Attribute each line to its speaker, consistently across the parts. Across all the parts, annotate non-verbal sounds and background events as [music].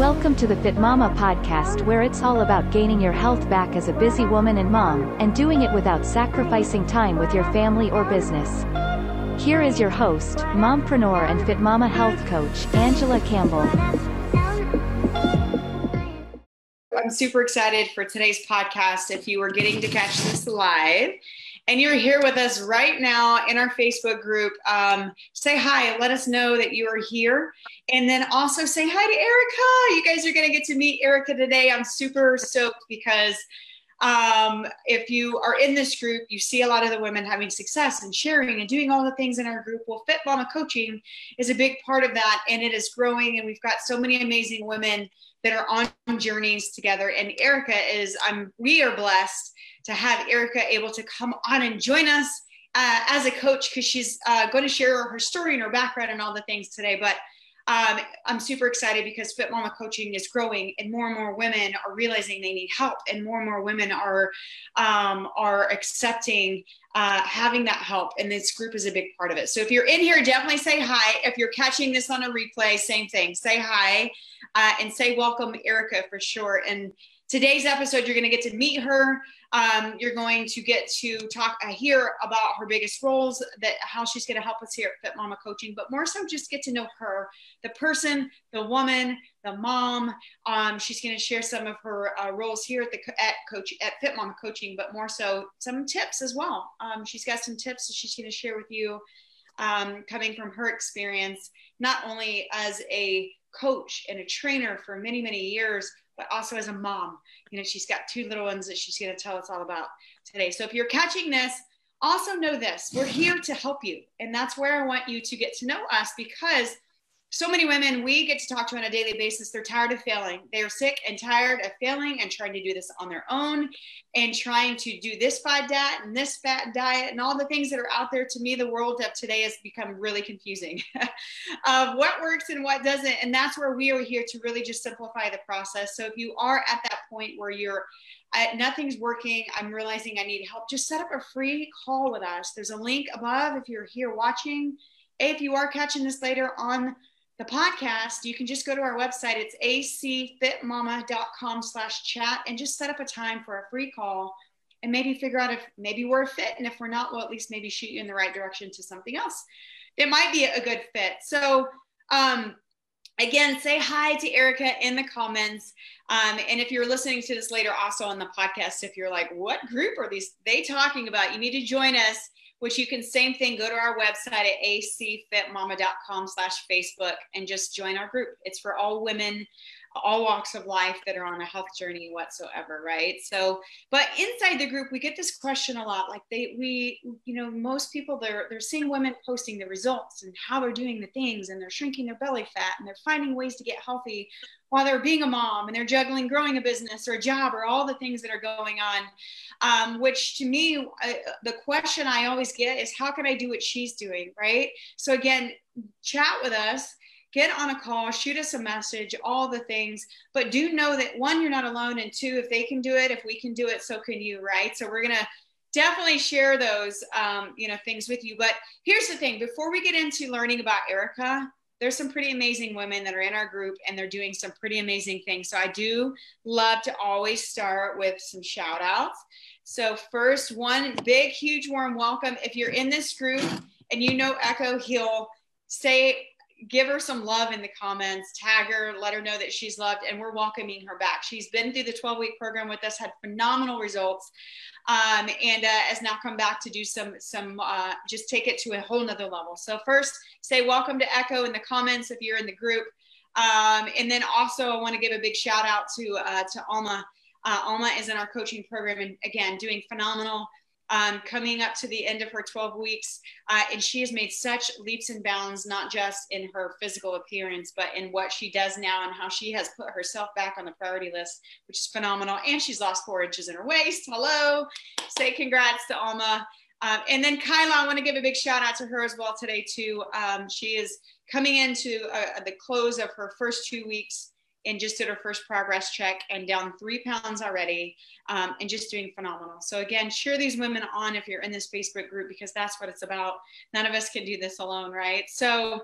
Speaker 1: Welcome to the Fit Mama podcast, where it's all about gaining your health back as a busy woman and mom, and doing it without sacrificing time with your family or business. Here is your host, mompreneur and Fit Mama health coach, Angela Campbell.
Speaker 2: I'm super excited for today's podcast. If you are getting to catch this live, and you're here with us right now in our Facebook group, um, say hi. Let us know that you are here. And then also say hi to Erica. You guys are going to get to meet Erica today. I'm super stoked because um, if you are in this group, you see a lot of the women having success and sharing and doing all the things in our group. Well, Fit Mama Coaching is a big part of that, and it is growing. And we've got so many amazing women that are on journeys together. And Erica is, I'm, we are blessed to have Erica able to come on and join us uh, as a coach because she's uh, going to share her story and her background and all the things today. But um, I'm super excited because Fit Mama coaching is growing, and more and more women are realizing they need help, and more and more women are um, are accepting uh, having that help. And this group is a big part of it. So if you're in here, definitely say hi. If you're catching this on a replay, same thing. Say hi uh, and say welcome, Erica, for sure. And today's episode, you're going to get to meet her. Um, you're going to get to talk uh, hear about her biggest roles, that how she's going to help us here at Fit Mama Coaching, but more so just get to know her, the person, the woman, the mom. Um, she's going to share some of her uh, roles here at the at coach at Fit Mama Coaching, but more so some tips as well. Um, she's got some tips that she's going to share with you, um, coming from her experience, not only as a coach and a trainer for many many years but also as a mom. You know, she's got two little ones that she's going to tell us all about today. So if you're catching this, also know this we're here to help you. And that's where I want you to get to know us because so many women we get to talk to on a daily basis they're tired of failing they're sick and tired of failing and trying to do this on their own and trying to do this fad diet and this fat diet and all the things that are out there to me the world of today has become really confusing [laughs] of what works and what doesn't and that's where we are here to really just simplify the process so if you are at that point where you're I, nothing's working. I'm realizing I need help. Just set up a free call with us. There's a link above if you're here watching. If you are catching this later on the podcast, you can just go to our website. It's acfitmama.com slash chat and just set up a time for a free call and maybe figure out if maybe we're a fit. And if we're not, we'll at least maybe shoot you in the right direction to something else that might be a good fit. So, um, again, say hi to Erica in the comments. Um, and if you're listening to this later, also on the podcast, if you're like, what group are these they talking about? You need to join us which you can same thing go to our website at acfitmama.com slash facebook and just join our group. It's for all women all walks of life that are on a health journey whatsoever right? So but inside the group we get this question a lot like they we you know most people they're they're seeing women posting the results and how they're doing the things and they're shrinking their belly fat and they're finding ways to get healthy while they're being a mom and they're juggling growing a business or a job or all the things that are going on um, which to me uh, the question i always get is how can i do what she's doing right? So again chat with us get on a call, shoot us a message, all the things. But do know that one, you're not alone, and two, if they can do it, if we can do it, so can you, right? So we're gonna definitely share those, um, you know, things with you. But here's the thing: before we get into learning about Erica, there's some pretty amazing women that are in our group, and they're doing some pretty amazing things. So I do love to always start with some shout outs. So first, one big, huge, warm welcome. If you're in this group and you know Echo, he'll say give her some love in the comments, tag her, let her know that she's loved, and we're welcoming her back. She's been through the 12 week program with us, had phenomenal results, um, and uh, has now come back to do some some uh, just take it to a whole nother level. So first, say welcome to Echo in the comments if you're in the group, um, and then also I want to give a big shout out to uh, to Alma. Uh, Alma is in our coaching program and again doing phenomenal um, coming up to the end of her 12 weeks. Uh, and she has made such leaps and bounds, not just in her physical appearance, but in what she does now and how she has put herself back on the priority list, which is phenomenal. And she's lost four inches in her waist. Hello. Say congrats to Alma. Um, and then Kyla, I want to give a big shout out to her as well today, too. Um, she is coming into uh, the close of her first two weeks and just did her first progress check and down three pounds already um, and just doing phenomenal. So again, cheer these women on if you're in this Facebook group because that's what it's about. None of us can do this alone, right? So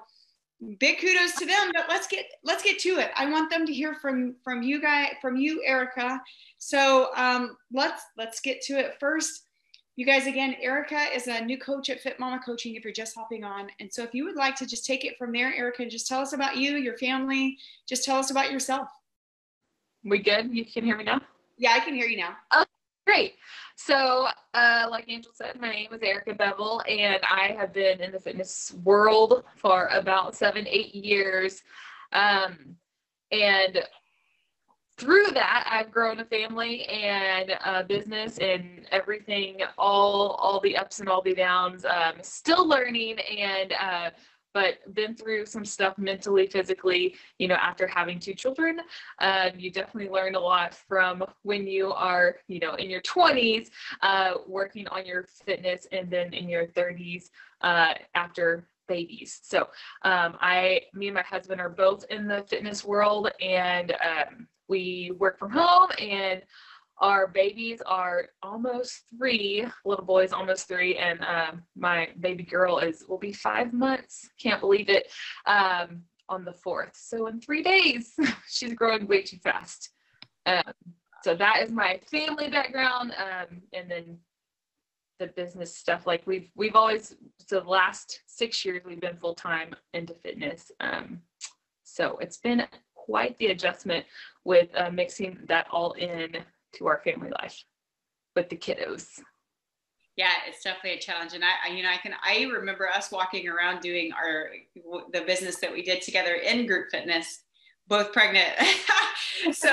Speaker 2: big kudos to them but let's get let's get to it i want them to hear from from you guys from you erica so um, let's let's get to it first you guys again erica is a new coach at fit mama coaching if you're just hopping on. And so if you would like to just take it from there erica just tell us about you your family just tell us about yourself.
Speaker 3: We good? You can hear me now?
Speaker 2: Yeah i can hear you now.
Speaker 3: Oh, great. So, uh, like Angel said, my name is Erica Bevel, and I have been in the fitness world for about seven, eight years. Um, and through that, I've grown a family and a business and everything, all all the ups and all the downs. Um, still learning and uh, but been through some stuff mentally, physically, you know, after having two children. Um, you definitely learn a lot from when you are, you know, in your 20s, uh, working on your fitness, and then in your 30s uh, after babies. So um, I, me and my husband are both in the fitness world, and um, we work from home and our babies are almost three little boys almost three and um, my baby girl is will be five months. Can't believe it um, on the fourth. So in three days [laughs] she's growing way too fast. Um, so that is my family background um, and then the business stuff. Like we've we've always so the last six years we've been full-time into fitness um, so it's been quite the adjustment with uh, mixing that all in to our family life with the kiddos.
Speaker 2: Yeah it's definitely a challenge. And i you know i can i remember us walking around doing our the business that we did together in group fitness both pregnant. [laughs] So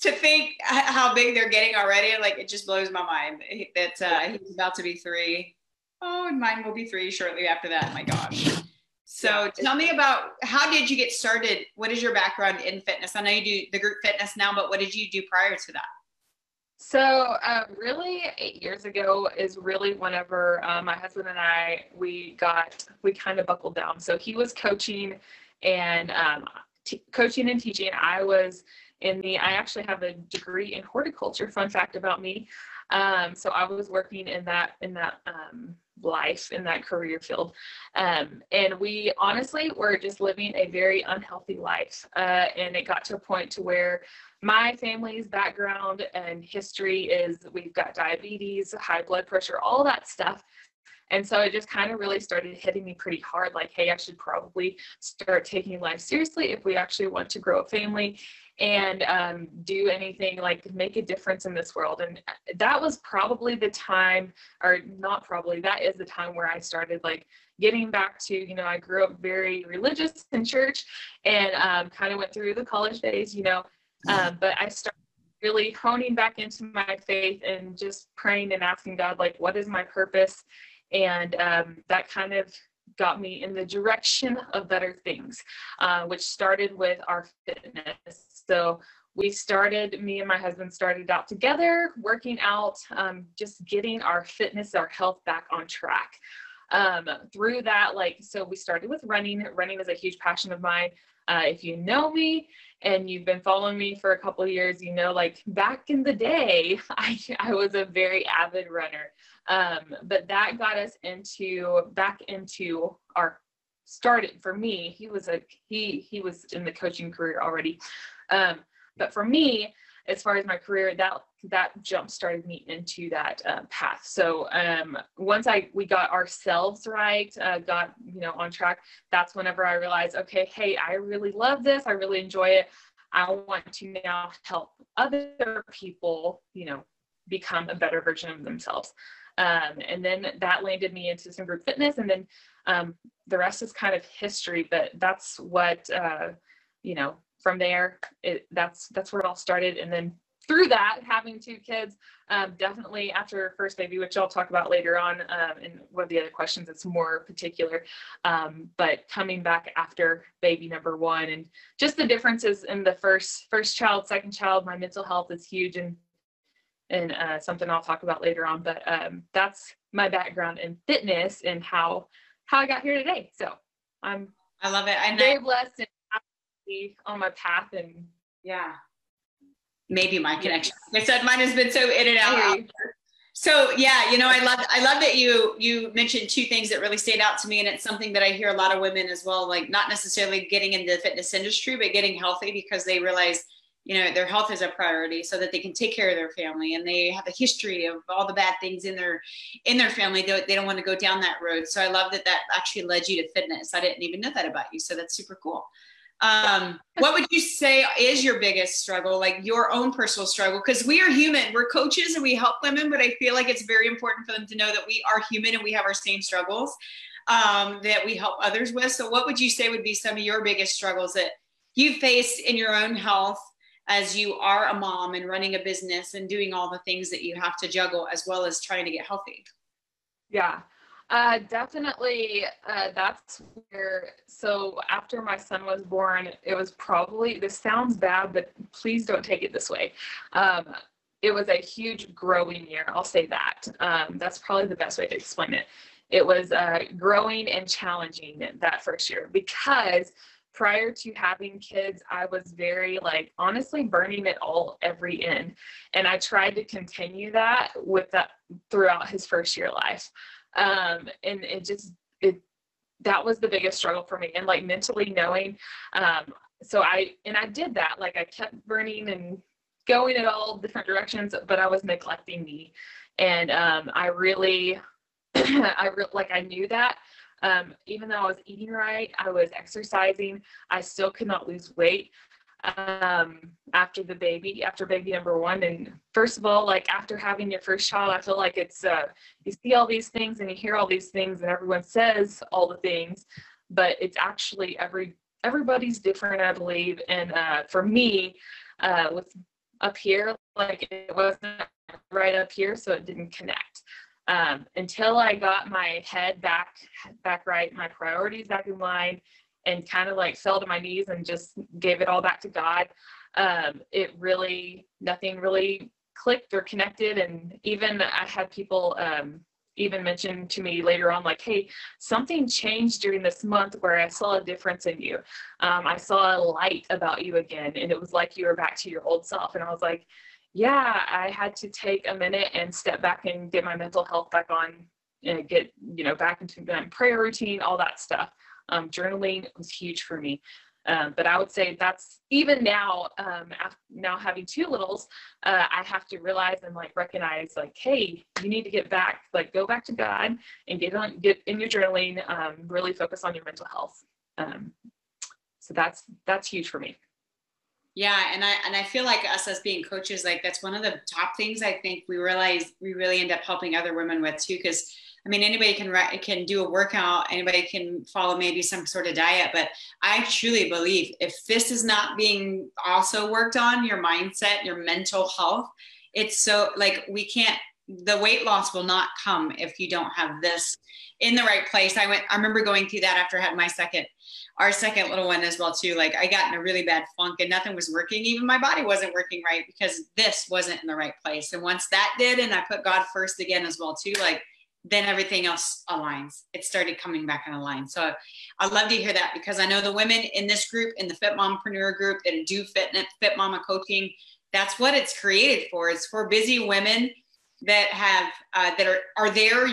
Speaker 2: to think how big they're getting already like it just blows my mind that uh, he's about to be three. Oh and mine will be three shortly after that. My gosh so tell me about how did you get started what is your background in fitness i know you do the group fitness now but what did you do prior to that
Speaker 3: so, um, really, eight years ago is really whenever uh, my husband and I we got we kind of buckled down. So he was coaching and um, t- coaching and teaching. I was in the. I actually have a degree in horticulture. Fun fact about me. Um, so I was working in that in that um, life in that career field, um, and we honestly were just living a very unhealthy life. Uh, and it got to a point to where my family's background and history is we've got diabetes, high blood pressure, all that stuff. And so it just kind of really started hitting me pretty hard like, hey, I should probably start taking life seriously if we actually want to grow a family and um, do anything like make a difference in this world. And that was probably the time, or not probably, that is the time where I started like getting back to, you know, I grew up very religious in church and um, kind of went through the college days, you know, um, but I started really honing back into my faith and just praying and asking God, like, what is my purpose? And um, that kind of got me in the direction of better things, uh, which started with our fitness. So we started, me and my husband started out together, working out, um, just getting our fitness, our health back on track. Um, through that, like, so we started with running. Running is a huge passion of mine. Uh, if you know me, and you've been following me for a couple of years, you know, like back in the day, [laughs] I, I was a very avid runner. Um, but that got us into back into our started for me. He was a he he was in the coaching career already. Um, but for me, as far as my career, that that jump started me into that uh, path. So um, once I we got ourselves right, uh, got you know on track. That's whenever I realized, okay, hey, I really love this. I really enjoy it. I want to now help other people, you know, become a better version of themselves. Um, and then that landed me into some group fitness, and then um, the rest is kind of history. But that's what uh, you know from there it, that's that's where it all started and then through that having two kids um, definitely after first baby which i'll talk about later on um, in one of the other questions it's more particular. Um, but coming back after baby number one and just the differences in the first first child second child my mental health is huge and and uh, something i'll talk about later on but um, that's my background in fitness and how how i got here today. So i'm
Speaker 2: i love it. I'm
Speaker 3: very blessed and on my path and
Speaker 2: yeah maybe my connection like i said mine has been so in and out So yeah, you know, I love I love that you you mentioned two things that really stand out to me, and it's something that I hear a lot of women as well, like not necessarily getting into the fitness industry, but getting healthy because they realize, you know, their health is a priority, so that they can take care of their family, and they have a history of all the bad things in their in their family. They, they don't want to go down that road. So I love that that actually led you to fitness. I didn't even know that about you, so that's super cool. Um, what would you say is your biggest struggle, like your own personal struggle? Because we are human, we're coaches and we help women, but I feel like it's very important for them to know that we are human and we have our same struggles um, that we help others with. So, what would you say would be some of your biggest struggles that you face in your own health as you are a mom and running a business and doing all the things that you have to juggle as well as trying to get healthy?
Speaker 3: Yeah. Uh, definitely, uh, that's where. So after my son was born, it was probably. This sounds bad, but please don't take it this way. Um, it was a huge growing year. I'll say that. Um, that's probably the best way to explain it. It was uh, growing and challenging that first year because prior to having kids, I was very like honestly burning it all every end, and I tried to continue that with that throughout his first year life um, and it just it that was the biggest struggle for me and like mentally knowing um, so i and i did that. Like i kept burning and going in all different directions but i was neglecting me. And um, i really [clears throat] i re- like i knew that um, even though i was eating right i was exercising i still could not lose weight. Um, after the baby, after baby number one. And first of all, like after having your first child, I feel like it's uh, you see all these things and you hear all these things, and everyone says all the things, but it's actually every everybody's different, I believe. And uh, for me, uh, with up here, like it wasn't right up here, so it didn't connect. Um, until I got my head back back right, my priorities back in line, and kind of like fell to my knees and just gave it all back to God, um, it really, nothing really clicked or connected. And even I had people um, even mention to me later on, like, hey, something changed during this month where I saw a difference in you. Um, I saw a light about you again, and it was like you were back to your old self. And I was like, yeah, I had to take a minute and step back and get my mental health back on and get, you know, back into my prayer routine, all that stuff. Um, journaling was huge for me. Um, but I would say that's even now, um, now having two littles, uh, I have to realize and like recognize like, hey, you need to get back, like go back to God and get on, get in your journaling, um, really focus on your mental health. Um, so that's that's huge for me.
Speaker 2: Yeah, and I and I feel like us as being coaches, like that's one of the top things I think we realize we really end up helping other women with too, because I mean, anybody can can do a workout, anybody can follow maybe some sort of diet, but I truly believe if this is not being also worked on, your mindset, your mental health, it's so like we can't. The weight loss will not come if you don't have this in the right place. I went. I remember going through that after I had my second, our second little one as well too. Like I got in a really bad funk and nothing was working. Even my body wasn't working right because this wasn't in the right place. And once that did, and I put God first again as well too, like then everything else aligns. It started coming back in line. So I love to hear that because I know the women in this group, in the Fit Mompreneur group that do fitness, Fit Mama coaching, that's what it's created for. It's for busy women that have uh, that are are there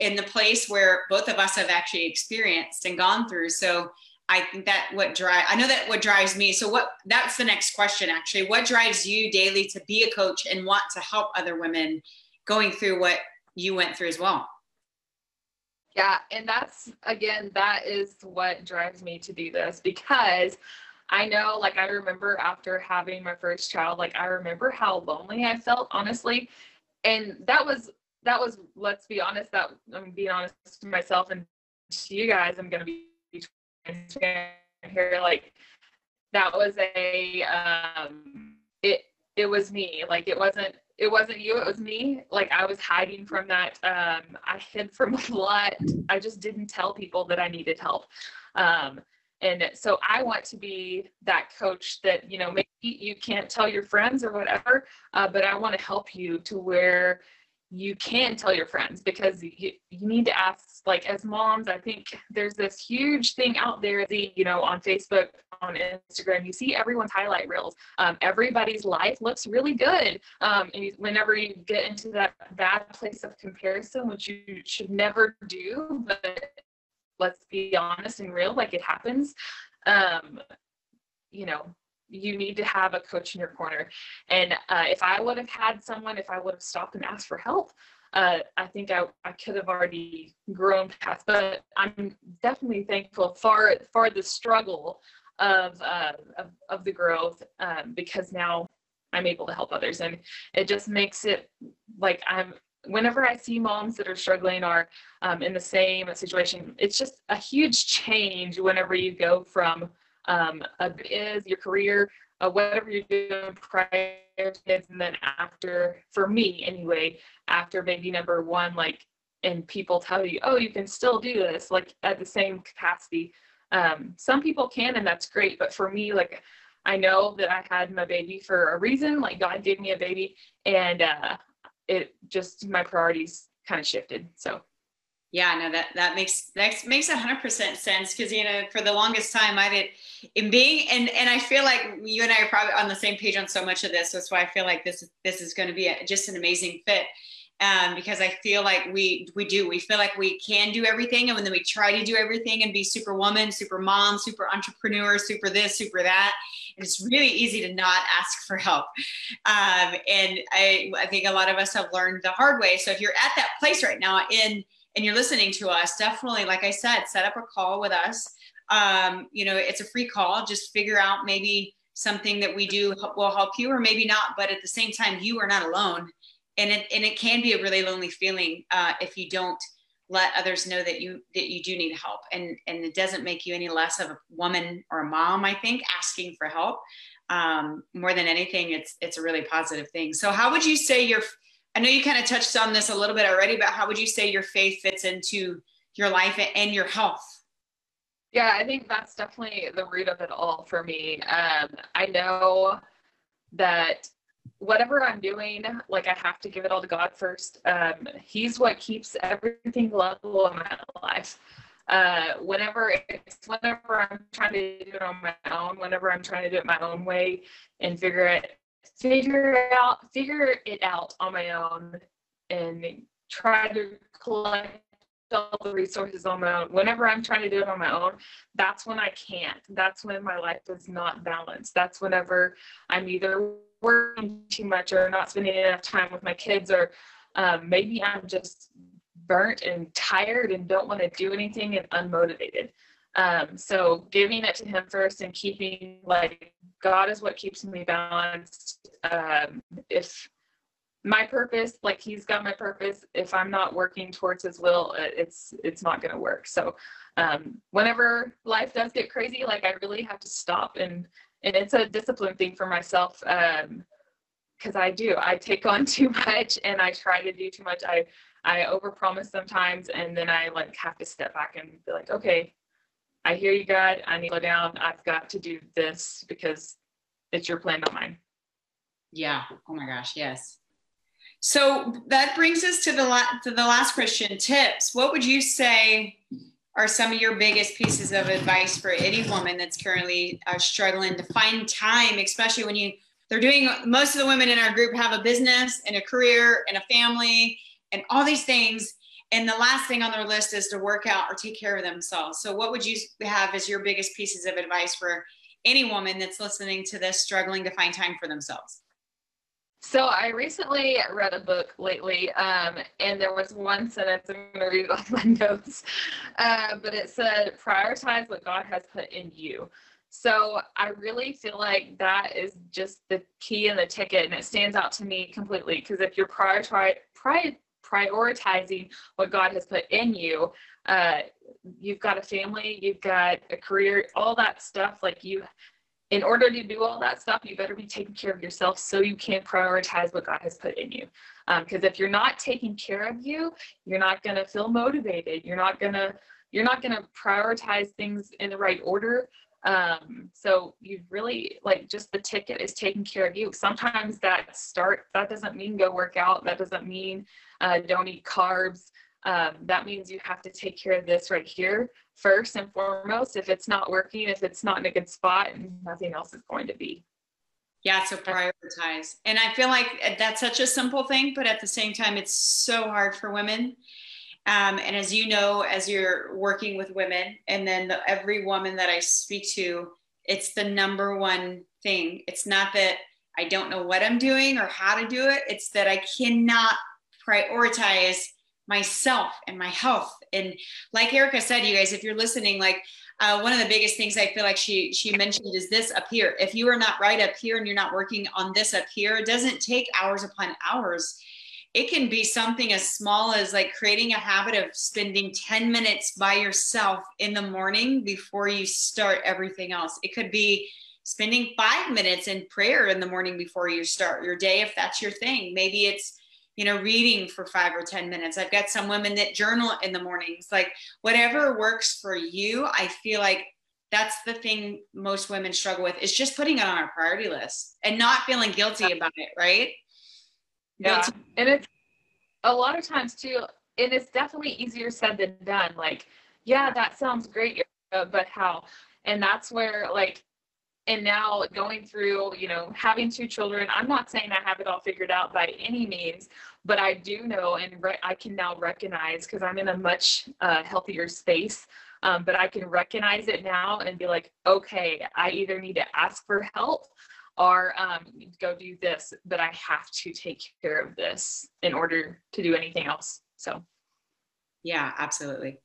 Speaker 2: in the place where both of us have actually experienced and gone through. So I think that what drive I know that what drives me. So what that's the next question actually. What drives you daily to be a coach and want to help other women going through what you went through as well?
Speaker 3: Yeah, and that's again, that is what drives me to do this because I know, like, I remember after having my first child, like, I remember how lonely I felt, honestly. And that was, that was, let's be honest, that I'm being honest to myself and to you guys, I'm going to be here. Like, that was a, um, it, it was me. Like, it wasn't, it wasn't you, it was me. Like I was hiding from that. Um, I hid from a lot. I just didn't tell people that I needed help. Um, and so I want to be that coach that, you know, maybe you can't tell your friends or whatever, uh, but I want to help you to where you can tell your friends because you, you need to ask like as moms i think there's this huge thing out there the you know on facebook on instagram you see everyone's highlight reels. Um, everybody's life looks really good. Um, and you, whenever you get into that bad place of comparison which you should never do but let's be honest and real like it happens um, you know you need to have a coach in your corner. And uh, if I would have had someone, if I would have stopped and asked for help, uh, I think I, I could have already grown past. But I'm definitely thankful for for the struggle of uh, of, of, the growth um, because now I'm able to help others, and it just makes it like I'm. Whenever I see moms that are struggling or um, in the same situation, it's just a huge change whenever you go from um, is your career, uh, whatever you're doing prior to kids, and then after, for me anyway, after baby number one, like, and people tell you, oh, you can still do this, like at the same capacity. Um, some people can, and that's great, but for me, like, I know that I had my baby for a reason, like God gave me a baby, and uh, it just my priorities kind of shifted. So
Speaker 2: yeah, no, that that makes that makes hundred percent sense because you know for the longest time I did in being and and I feel like you and I are probably on the same page on so much of this. That's why I feel like this this is going to be a, just an amazing fit um, because I feel like we we do we feel like we can do everything and when we try to do everything and be superwoman, super mom, super entrepreneur, super this, super that, And it's really easy to not ask for help. Um, and I I think a lot of us have learned the hard way. So if you're at that place right now in and you're listening to us, definitely, like I said, set up a call with us. Um, you know, it's a free call. Just figure out maybe something that we do will help you, or maybe not. But at the same time, you are not alone, and it and it can be a really lonely feeling uh, if you don't let others know that you that you do need help, and and it doesn't make you any less of a woman or a mom. I think asking for help um, more than anything, it's it's a really positive thing. So, how would you say your I know you kind of touched on this a little bit already, but how would you say your faith fits into your life and your health?
Speaker 3: Yeah, I think that's definitely the root of it all for me. Um, I know that whatever I'm doing, like I have to give it all to God first. Um, he's what keeps everything level in my life. Uh, whenever it's whenever I'm trying to do it on my own, whenever I'm trying to do it my own way and figure it figure out figure it out on my own and try to collect all the resources on my own. Whenever I'm trying to do it on my own, that's when I can't. That's when my life is not balanced. That's whenever I'm either working too much or not spending enough time with my kids, or um, maybe I'm just burnt and tired and don't want to do anything and unmotivated. Um, so giving it to him first and keeping like God is what keeps me balanced. Um, if my purpose, like he's got my purpose, if I'm not working towards his will, uh, it's it's not going to work. So um, whenever life does get crazy, like I really have to stop and and it's a discipline thing for myself because um, I do I take on [laughs] too much and I try to do too much. I I overpromise sometimes and then I like have to step back and be like, okay, I hear you, God. I need to slow down. I've got to do this because it's your plan, not mine.
Speaker 2: Yeah. Oh my gosh. Yes. So that brings us to the la- to the last question. Tips. What would you say are some of your biggest pieces of advice for any woman that's currently uh, struggling to find time, especially when you they're doing most of the women in our group have a business and a career and a family and all these things and the last thing on their list is to work out or take care of themselves. So, what would you have as your biggest pieces of advice for any woman that's listening to this, struggling to find time for themselves?
Speaker 3: So, I recently read a book lately, um, and there was one sentence I'm going to read off my [laughs] notes, uh, but it said, "Prioritize what God has put in you." So I really feel like that is just the key and the ticket, and it stands out to me completely because if you're prioritize, prioritizing what God has put in you. Uh, you've got a family, you've got a career, all that stuff. Like you, in order to do all that stuff, you better be taking care of yourself so you can prioritize what God has put in you. Because um, if you're not taking care of you, you're not going to feel motivated. You're not to you're not going to prioritize things in the right order. Um, so you really like just the ticket is taking care of you. Sometimes that start that doesn't mean go work out. That doesn't mean uh, don't eat carbs. Um, that means you have to take care of this right here first and foremost. If it's not working, if it's not in a good spot, nothing else is going to be.
Speaker 2: Yeah, so prioritize. And I feel like that's such a simple thing, but at the same time, it's so hard for women. Um, and as you know, as you're working with women, and then the, every woman that I speak to, it's the number one thing. It's not that I don't know what I'm doing or how to do it, it's that I cannot prioritize myself and my health. And like Erica said, you guys, if you're listening, like uh, one of the biggest things I feel like she she mentioned is this up here. If you are not right up here and you're not working on this up here, it doesn't take hours upon hours. It can be something as small as like creating a habit of spending 10 minutes by yourself in the morning before you start everything else. It could be spending five minutes in prayer in the morning before you start your day, if that's your thing. Maybe it's you know, reading for five or 10 minutes. I've got some women that journal in the mornings. Like, whatever works for you, I feel like that's the thing most women struggle with is just putting it on our priority list and not feeling guilty about it, right?
Speaker 3: Yeah. And it's a lot of times too, and it's definitely easier said than done. Like, yeah, that sounds great, but how? And that's where, like, and now going through you know having two children i'm not saying i have it all figured out by any means but i do know and re- i can now recognize because i'm in a much uh, healthier space um, but i can recognize it now and be like okay i either need to ask for help or um, go do this but i have to take care of this in order to do anything else so.
Speaker 2: Yeah absolutely.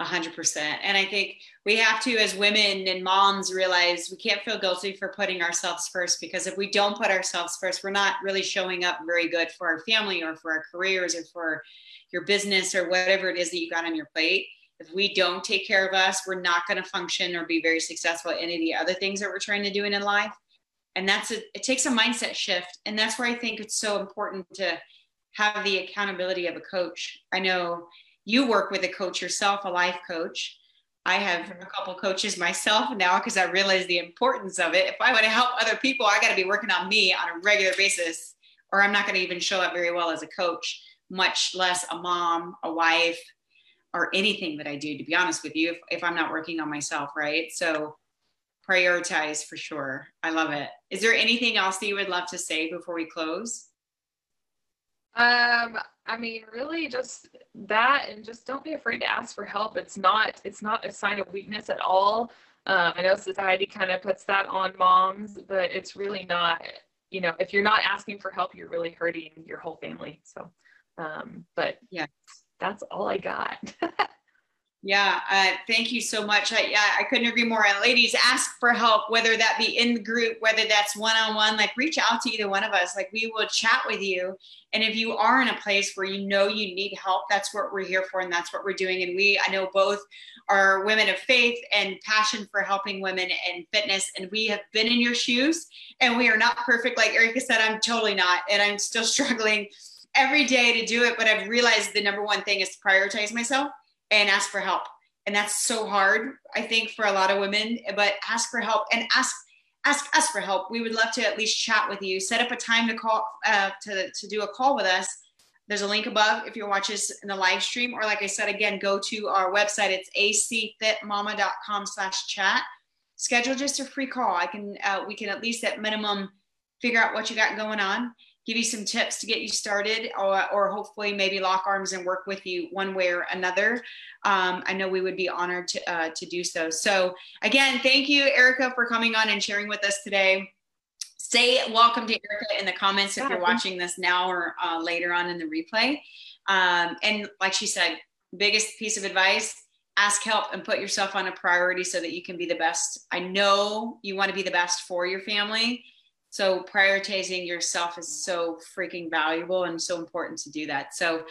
Speaker 2: 100% and i think we have to as women and moms realize we can't feel guilty for putting ourselves first because if we don't put ourselves first we're not really showing up very good for our family or for our careers or for your business or whatever it is that you got on your plate. If we don't take care of us we're not going to function or be very successful at any of the other things that we're trying to do in life and that's a, it takes a mindset shift and that's where i think it's so important to have the accountability of a coach i know you work with a coach yourself, a life coach. I have a mm-hmm. couple coaches myself now because I realize the importance of it. If I want to help other people, I got to be working on me on a regular basis, or I'm not going to even show up very well as a coach, much less a mom, a wife, or anything that I do, to be honest with you, if, if I'm not working on myself, right? So prioritize for sure. I love it. Is there anything else that you would love to say before we close?
Speaker 3: Um, I mean, really just that and just don't be afraid to ask for help. It's not it's not a sign of weakness at all. Um, I know society kind of puts that on moms, but it's really not. You know, if you're not asking for help, you're really hurting your whole family. So, um, but yeah, that's all I got. [laughs]
Speaker 2: Yeah, uh, thank you so much. I, yeah, I couldn't agree more. And ladies, ask for help, whether that be in the group, whether that's one on one. Like, reach out to either one of us. Like, we will chat with you. And if you are in a place where you know you need help, that's what we're here for, and that's what we're doing. And we, I know both are women of faith and passion for helping women and fitness. And we have been in your shoes, and we are not perfect. Like Erica said, I'm totally not, and I'm still [laughs] struggling every day to do it. But I've realized the number one thing is to prioritize myself and ask for help. And that's so hard, I think, for a lot of women. But ask for help and ask ask us for help. We would love to at least chat with you. Set up a time to call uh, to to do a call with us. There's a link above if you're watching this in the live stream, or like I said again, go to our website. It's acfitmama.com/chat. Schedule just a free call. I can uh, we can at least at minimum figure out what you got going on give you some tips to get you started or, or hopefully maybe lock arms and work with you one way or another. Um, i know we would be honored to, uh, to do so. So again thank you erica for coming on and sharing with us today. Say welcome to erica in the comments if you're watching this now or uh, later on in the replay. Um, and like she said biggest piece of advice ask help and put yourself on a priority so that you can be the best. I know you want to be the best for your family so prioritizing yourself is so freaking valuable and so important to do that. So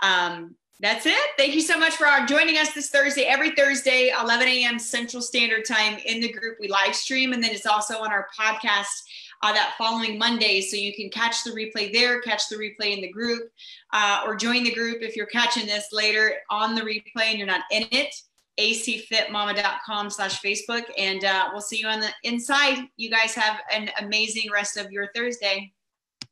Speaker 2: um, that's it. Thank you so much for joining us this Thursday. Every Thursday, 11 a.m. Central Standard Time in the group, we live stream, and then it's also on our podcast uh, that following Monday. So you can catch the replay there, catch the replay in the group, uh, or join the group if you're catching this later on the replay and you're not in it acfitmama.com slash Facebook. And uh, we'll see you on the inside. You guys have an amazing rest of your Thursday.